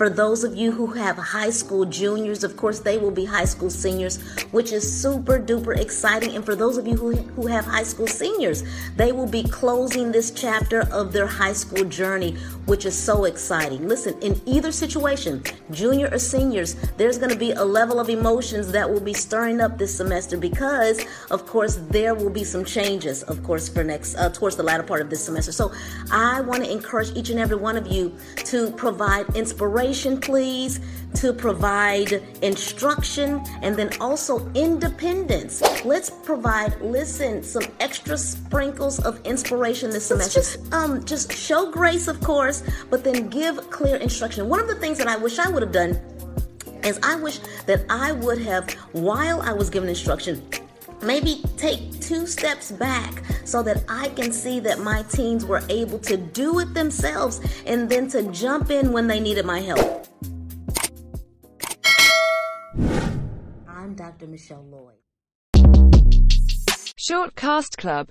For those of you who have high school juniors, of course, they will be high school seniors, which is super duper exciting. And for those of you who, who have high school seniors, they will be closing this chapter of their high school journey, which is so exciting. Listen, in either situation, junior or seniors, there's going to be a level of emotions that will be stirring up this semester because, of course, there will be some changes, of course, for next, uh, towards the latter part of this semester. So I want to encourage each and every one of you to provide inspiration inspiration, please, to provide instruction and then also independence. Let's provide, listen, some extra sprinkles of inspiration this semester. Just, um, just show grace, of course, but then give clear instruction. One of the things that I wish I would have done is I wish that I would have, while I was giving instruction, maybe take two steps back so that I can see that my teens were able to do it themselves and then to jump in when they needed my help. I'm Dr. Michelle Lloyd. Short Cast Club